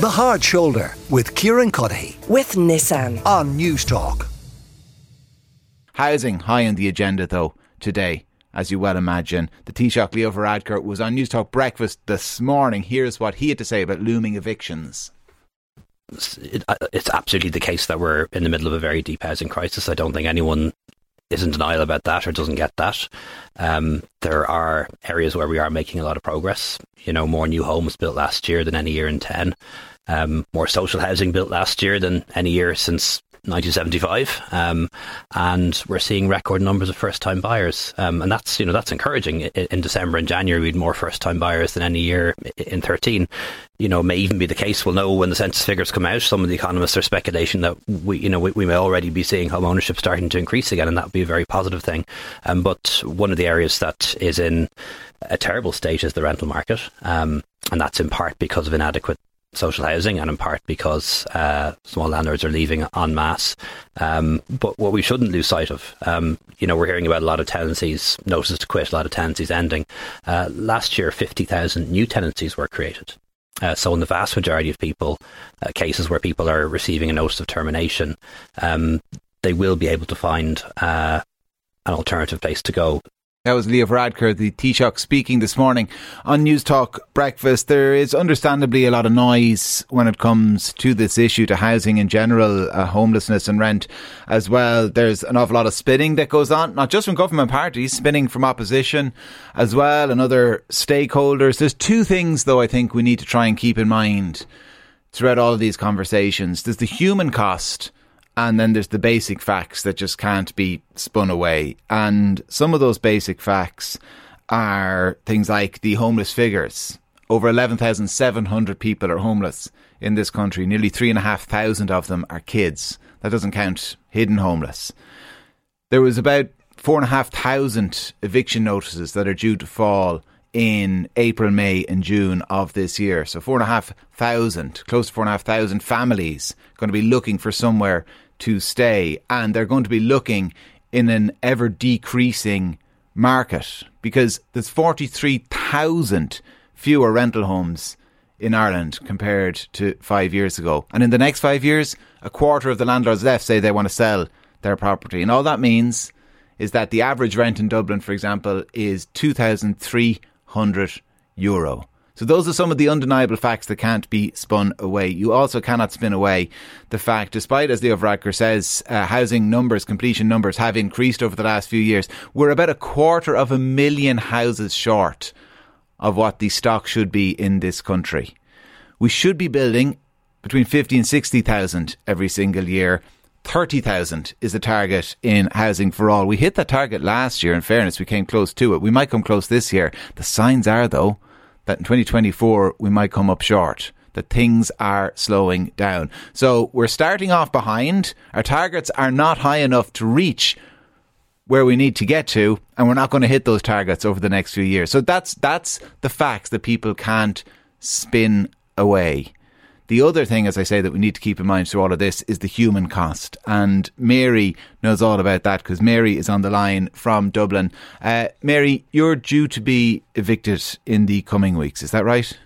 The Hard Shoulder with Kieran Cuddihy with Nissan on Newstalk. Housing high on the agenda though today. As you well imagine, the Taoiseach Leo Varadkar was on Newstalk Breakfast this morning. Here's what he had to say about looming evictions uh, it's absolutely the case that we're in the middle of a very deep housing crisis. I don't think anyone is in denial about that or doesn't get that. Um, there are areas where we are making a lot of progress. You know, more new homes built last year than any year in 10. Um, more social housing built last year than any year since 1975, um, and we're seeing record numbers of first-time buyers, um, and that's you know that's encouraging. In, in December and January, we had more first-time buyers than any year in 13. You know, may even be the case. We'll know when the census figures come out. Some of the economists are speculating that we, you know, we, we may already be seeing home ownership starting to increase again, and that would be a very positive thing. Um, but one of the areas that is in a terrible state is the rental market, um, and that's in part because of inadequate social housing, and in part because uh, small landlords are leaving en masse. Um, but what we shouldn't lose sight of, um, you know, we're hearing about a lot of tenancies, notices to quit, a lot of tenancies ending. Uh, last year, 50,000 new tenancies were created. Uh, so, in the vast majority of people, uh, cases where people are receiving a notice of termination, um, they will be able to find uh, an alternative place to go. That was Leo Varadkar, the Taoiseach, speaking this morning on Newstalk Breakfast. There is understandably a lot of noise when it comes to this issue, to housing in general, uh, homelessness and rent as well. There's an awful lot of spinning that goes on, not just from government parties, spinning from opposition as well and other stakeholders. There's two things, though, I think we need to try and keep in mind throughout all of these conversations. There's the human cost and then there's the basic facts that just can't be spun away. And some of those basic facts are things like the homeless figures. Over 11,700 people are homeless in this country. Nearly 3,500 of them are kids. That doesn't count hidden homeless. There was about 4,500 eviction notices that are due to fall in April, May, and June of this year. So four and a half thousand, close to four and a half thousand families going to be looking for somewhere to stay, and they're going to be looking in an ever decreasing market because there's 43,000 fewer rental homes in Ireland compared to five years ago. And in the next five years, a quarter of the landlords left say they want to sell their property. And all that means is that the average rent in Dublin, for example, is 2,300 euro. So those are some of the undeniable facts that can't be spun away. You also cannot spin away the fact, despite, as Leo Varadkar says, uh, housing numbers, completion numbers have increased over the last few years. We're about a quarter of a million houses short of what the stock should be in this country. We should be building between 50 and 60,000 every single year. 30,000 is the target in housing for all. We hit that target last year, in fairness, we came close to it. We might come close this year. The signs are, though, that in 2024 we might come up short that things are slowing down. So we're starting off behind. Our targets are not high enough to reach where we need to get to, and we're not going to hit those targets over the next few years. So that's that's the facts that people can't spin away. The other thing, as I say, that we need to keep in mind through all of this is the human cost. And Mary knows all about that because Mary is on the line from Dublin. Uh, Mary, you're due to be evicted in the coming weeks. Is that right?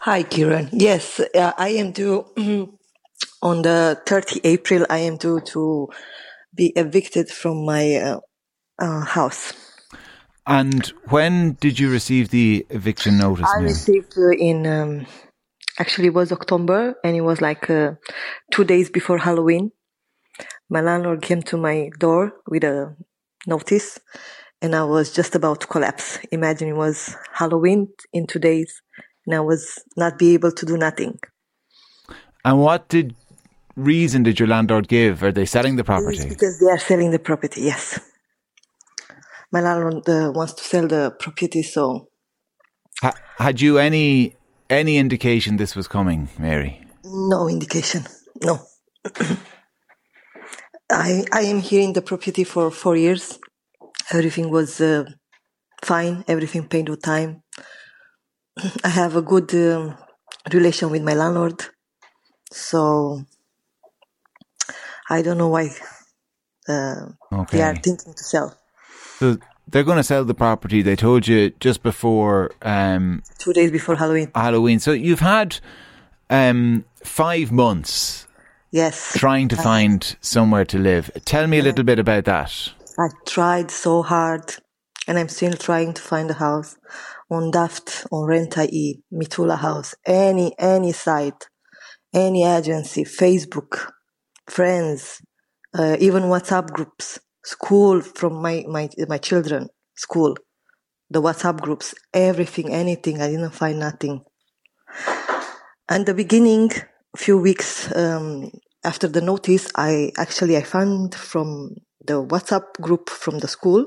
Hi, Kieran. Yes, uh, I am due on the 30 April. I am due to be evicted from my uh, uh house. And when did you receive the eviction notice? I received uh, in um, actually it was October and it was like uh, two days before Halloween. My landlord came to my door with a notice and I was just about to collapse. Imagine it was Halloween in two days and I was not be able to do nothing. And what did reason did your landlord give? Are they selling the property? Because they are selling the property, yes. My landlord uh, wants to sell the property, so. Ha- had you any any indication this was coming, Mary? No indication. No. I I am here in the property for four years. Everything was uh, fine. Everything paid on time. I have a good um, relation with my landlord, so I don't know why uh, okay. they are thinking to sell. So they're going to sell the property. They told you just before um, two days before Halloween. Halloween. So you've had um, five months Yes. trying to find somewhere to live. Tell me a little bit about that. I tried so hard, and I'm still trying to find a house on Daft, on Rent.ie, Mitula House, any any site, any agency, Facebook, friends, uh, even WhatsApp groups, school from my my my children, school, the WhatsApp groups, everything, anything. I didn't find nothing. And the beginning, few weeks um, after the notice, I actually I found from the WhatsApp group from the school.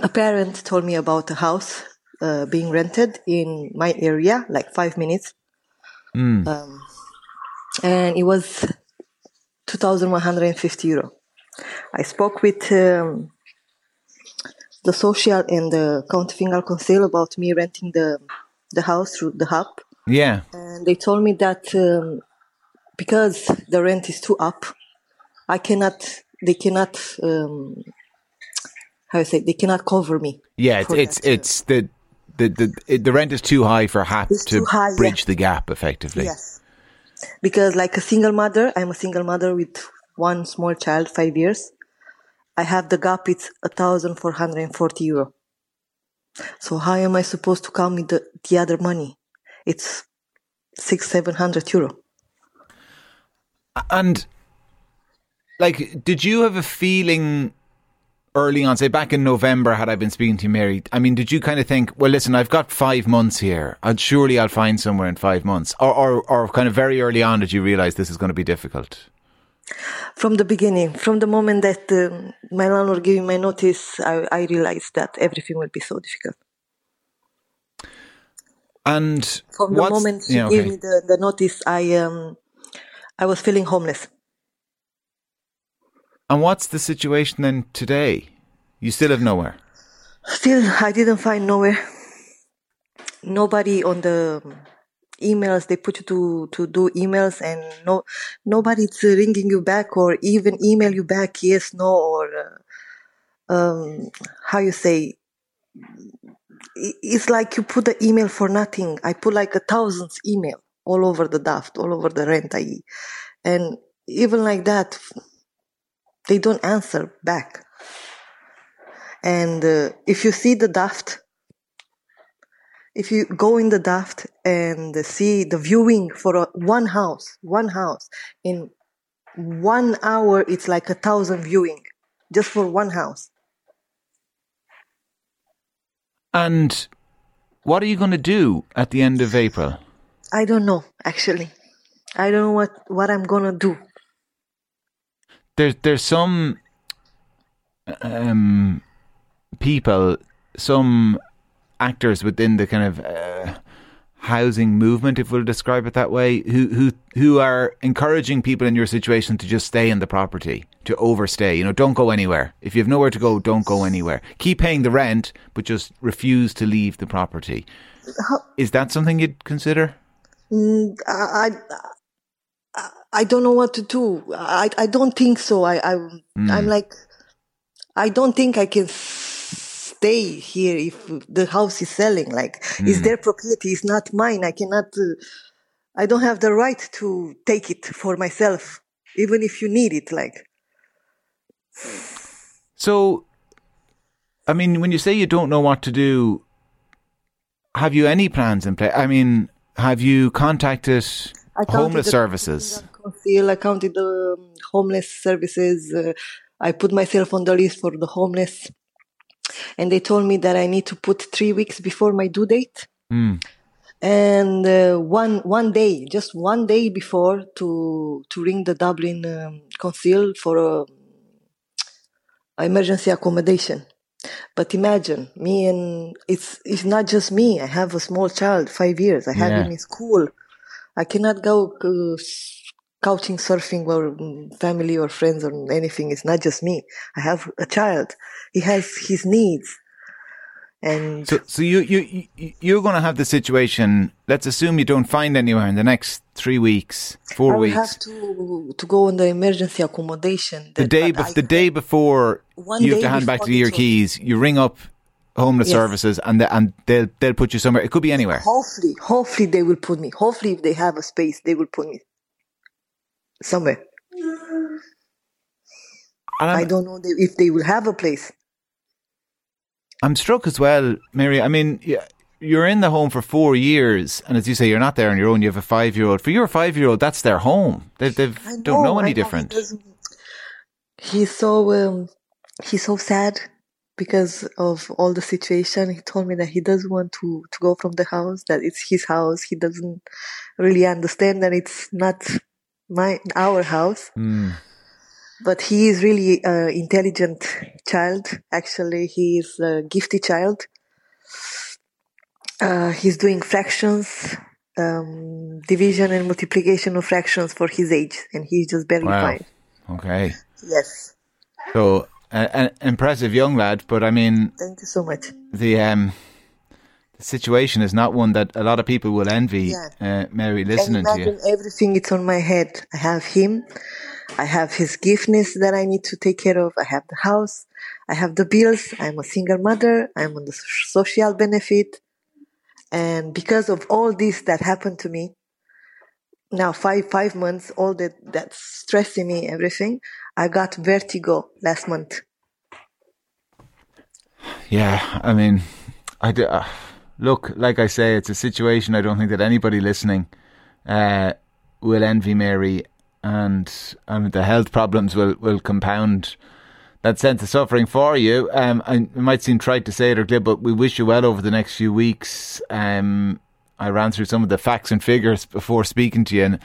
A parent told me about a house uh, being rented in my area, like five minutes, um, and it was two thousand one hundred and fifty euro. I spoke with um, the social and the county Fingal council about me renting the the house through the HAP Yeah. and they told me that um, because the rent is too up, I cannot. They cannot. Um, how you say? They cannot cover me. Yeah, it's it's, it's the the the the rent is too high for HAP to high, yeah. bridge the gap effectively. Yes, because like a single mother, I'm a single mother with one small child, five years. I have the gap. It's a thousand four hundred and forty euro. So how am I supposed to come with the, the other money? It's six seven hundred euro. And like, did you have a feeling early on, say back in November, had I been speaking to you, Mary? I mean, did you kind of think, well, listen, I've got five months here. I'd surely I'll find somewhere in five months, or or, or kind of very early on, did you realise this is going to be difficult? From the beginning, from the moment that um, my landlord gave me my notice, I, I realized that everything will be so difficult. And From the moment she yeah, gave me the, the notice, I um, I was feeling homeless. and what's the situation then today? You still have nowhere. Still, I didn't find nowhere. Nobody on the emails they put you to to do emails, and no nobody's ringing you back or even email you back. Yes, no, or uh, um, how you say. It's like you put the email for nothing. I put like a thousands email all over the Daft, all over the Rent.ie, and even like that, they don't answer back. And uh, if you see the Daft, if you go in the Daft and see the viewing for a, one house, one house in one hour, it's like a thousand viewing just for one house. And what are you going to do at the end of April? I don't know actually. I don't know what what I'm gonna do. there's there's some um people, some actors within the kind of uh, housing movement, if we'll describe it that way, who who who are encouraging people in your situation to just stay in the property, to overstay. You know, don't go anywhere. If you have nowhere to go, don't go anywhere. Keep paying the rent, but just refuse to leave the property. Is that something you'd consider? Mm, I, I I don't know what to do. I I don't think so. I I I'm like I don't think I can stay here if the house is selling. Like it's their property, it's not mine. I cannot. Uh, I don't have the right to take it for myself, even if you need it. Like So, I mean, when you say you don't know what to do, have you any plans in place? I mean, have you contacted homeless services? Council, I counted the um, homeless services. Uh, I put myself on the list for the homeless, and they told me that I need to put three weeks before my due date, Mm. and uh, one one day, just one day before, to to ring the Dublin um, Council for a, a emergency accommodation. But imagine me and it's it's not just me. I have a small child, five years. I have Yeah. him in school. I cannot go uh, couching surfing or mm, family or friends or anything. It's not just me. I have a child. He has his needs. And So, so you you you- you're going to have the situation. Let's assume you don't find anywhere in the next three weeks, four I weeks. have to to go on the emergency accommodation. the day bef- I- the day before you have to hand back to your keys, you ring up homeless Yes. services, and the, and they'll they'll put you somewhere. It could be anywhere. Hopefully, hopefully they will put me. Hopefully, if they have a space, they will put me somewhere. I don't know if they will have a place. I'm struck as well, Mary. I mean, you're in the home for four years, and as you say, you're not there on your own. You have a five year old. For your five year old, that's their home. They don't know any he different. He's so um, he's so sad because of all the situation. He told me that he doesn't want to to go from the house. That it's his house. He doesn't really understand that it's not my our house. Hmm. But he is really an intelligent child. Actually, he is a gifted child. Uh, he's doing fractions, um, division and multiplication of fractions for his age, and he's just barely Wow. fine. Okay, Yes. so uh, an impressive young lad, but I mean, Thank you so much. the um, the situation is not one that a lot of people will envy. Yeah. Uh, Mary, listening to imagine you. everything it's on my head. I have him. I have his giftness that I need to take care of. I have the house. I have the bills. I'm a single mother. I'm on the social benefit. And because of all this that happened to me, now five, five months, all that, that's stressing me, everything, I got vertigo last month. Yeah, I mean, I do, uh, look, like I say, it's a situation I don't think that anybody listening uh, will envy Mary, and um, the health problems will, will compound that sense of suffering for you. Um, I, it might seem trite to say it or glib, but we wish you well over the next few weeks. Um, I ran through some of the facts and figures before speaking to you, and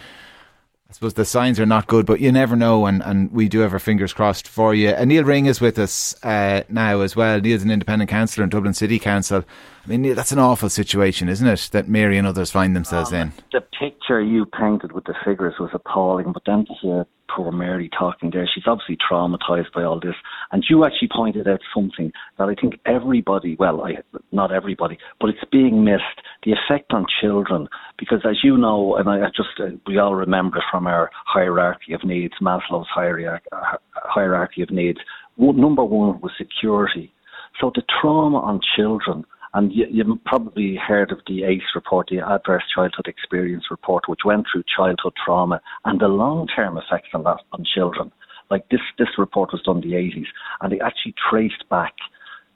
I suppose the signs are not good, but you never know, and, and we do have our fingers crossed for you. And Nial Ring is with us uh, now as well. Nial's an independent councillor in Dublin City Council. I mean, Nial, that's an awful situation, isn't it, that Mary and others find themselves in? the picture you painted with the figures was appalling, but then to hear poor Mary talking there, she's obviously traumatized by all this. And you actually pointed out something that I think everybody, well, I, not everybody, but it's being missed the effect on children. Because as you know, and I just, uh, we all remember from our hierarchy of needs, Maslow's hierarchy, uh, hierarchy of needs, number one was security. So the trauma on children, and you, you've probably heard of the ACE report, the Adverse Childhood Experience report, which went through childhood trauma and the long-term effects on that on children. Like this, this report was done in the 80s, and they actually traced back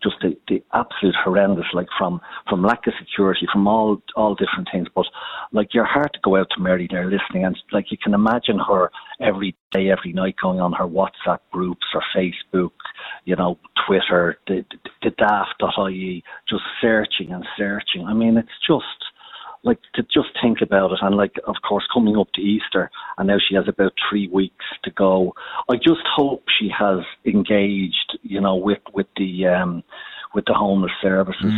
just the, the absolute horrendous, like from, from lack of security, from all all different things. But like your heart to go out to Mary there listening, and like you can imagine her every day, every night going on her WhatsApp groups or Facebook, you know, Twitter, the, the, the daft.ie, just searching and searching. I mean, it's just like to just think about it and like of course coming up to Easter and now she has about three weeks to go. I just hope she has engaged, you know, with with the um with the homeless services.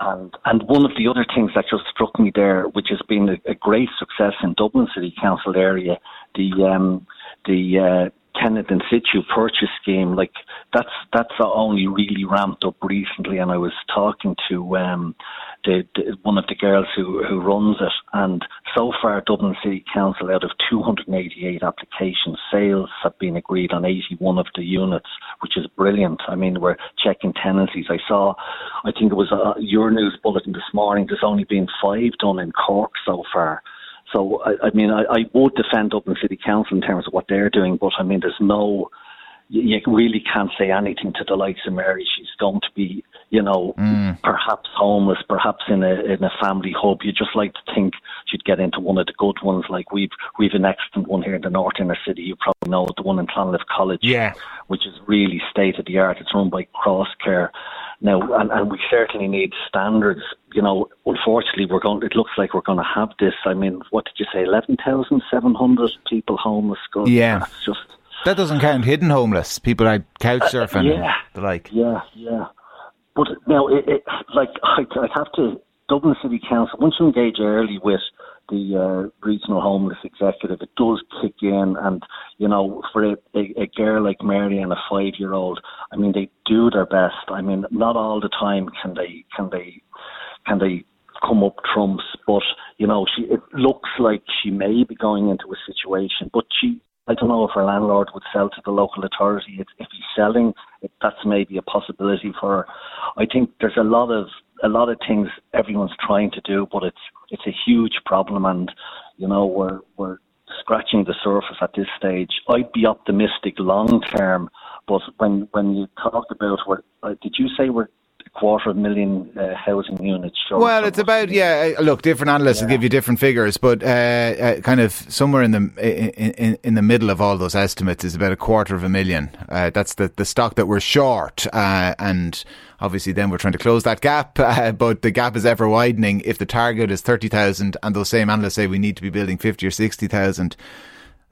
And and one of the other things that just struck me there, which has been a, a great success in Dublin City Council area, the um the uh tenant in situ purchase scheme, like that's that's only really ramped up recently. And I was talking to um, the, the one of the girls who who runs it, and so far Dublin City Council, out of 288 applications, sales have been agreed on 81 of the units, which is brilliant. I mean, we're checking tenancies. I saw, I think it was uh, your news bulletin this morning. There's only been five done in Cork so far. So, I, I mean, I, I would defend Dublin City Council in terms of what they're doing, but I mean, there's no, you really can't say anything to the likes of Mary. She's going to be, you know, perhaps homeless, perhaps in a in a family hub. You just like to think she'd get into one of the good ones. Like we've we've an excellent one here in the North Inner City. You probably know it, the one in Clonliffe College, Yeah. which is really state of the art. It's run by Cross Care. Now, and, and we certainly need standards. You know, unfortunately, we're going. It looks like we're going to have this. I mean, what did you say? Eleven thousand seven hundred people homeless. God, Yeah. that's just That doesn't count hidden homeless, people like couch surfing Uh, yeah. and the like. Yeah, yeah. But now, it, it, like, I'd, I'd have to, Dublin City Council, once you engage early with the uh, regional homeless executive, it does kick in. And, you know, for a, a, a girl like Mary and a five year old, I mean, they do their best. I mean, not all the time can they, can they, can they come up trumps, but, you know, she, it looks like she may be going into a situation, but she, I don't know if her landlord would sell to the local authority. If, if he's selling, that's maybe a possibility for her. I think there's a lot of a lot of things everyone's trying to do, but it's it's a huge problem, and you know we're we're scratching the surface at this stage. I'd be optimistic long term, but when when you talked about what uh, did you say we're quarter of a million uh, housing units. Well, it's about yeah. Uh, look, different analysts yeah. will give you different figures, but uh, uh, kind of somewhere in the in, in, in, the middle of all those estimates is about a quarter of a million. Uh, that's the the stock that we're short, uh, and obviously then we're trying to close that gap. but the gap is ever widening. If the target is thirty thousand, and those same analysts say we need to be building fifty or sixty thousand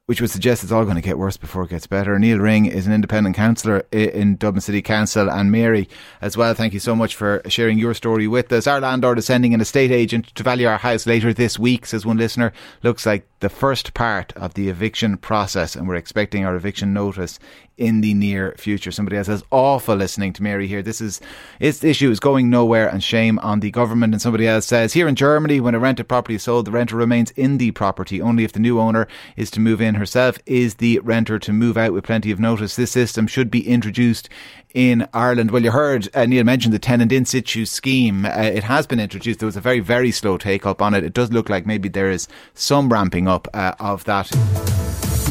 which would suggest it's all going to get worse before it gets better. Nial Ring is an independent councillor in Dublin City Council, and Mary as well. Thank you so much for sharing your story with us. Our landlord is sending an estate agent to value our house later this week, says one listener. Looks like the first part of the eviction process, and we're expecting our eviction notice in the near future. Somebody else says, awful listening to Mary here. This is, this issue is going nowhere and shame on the government. And somebody else says, here in Germany, when a rented property is sold, the renter remains in the property. Only if the new owner is to move in herself is the renter to move out with plenty of notice. This system should be introduced in Ireland. Well, you heard uh, Nial mention the tenant in situ scheme. Uh, it has been introduced. There was a very, very slow take up on it. It does look like maybe there is some ramping up uh, of that.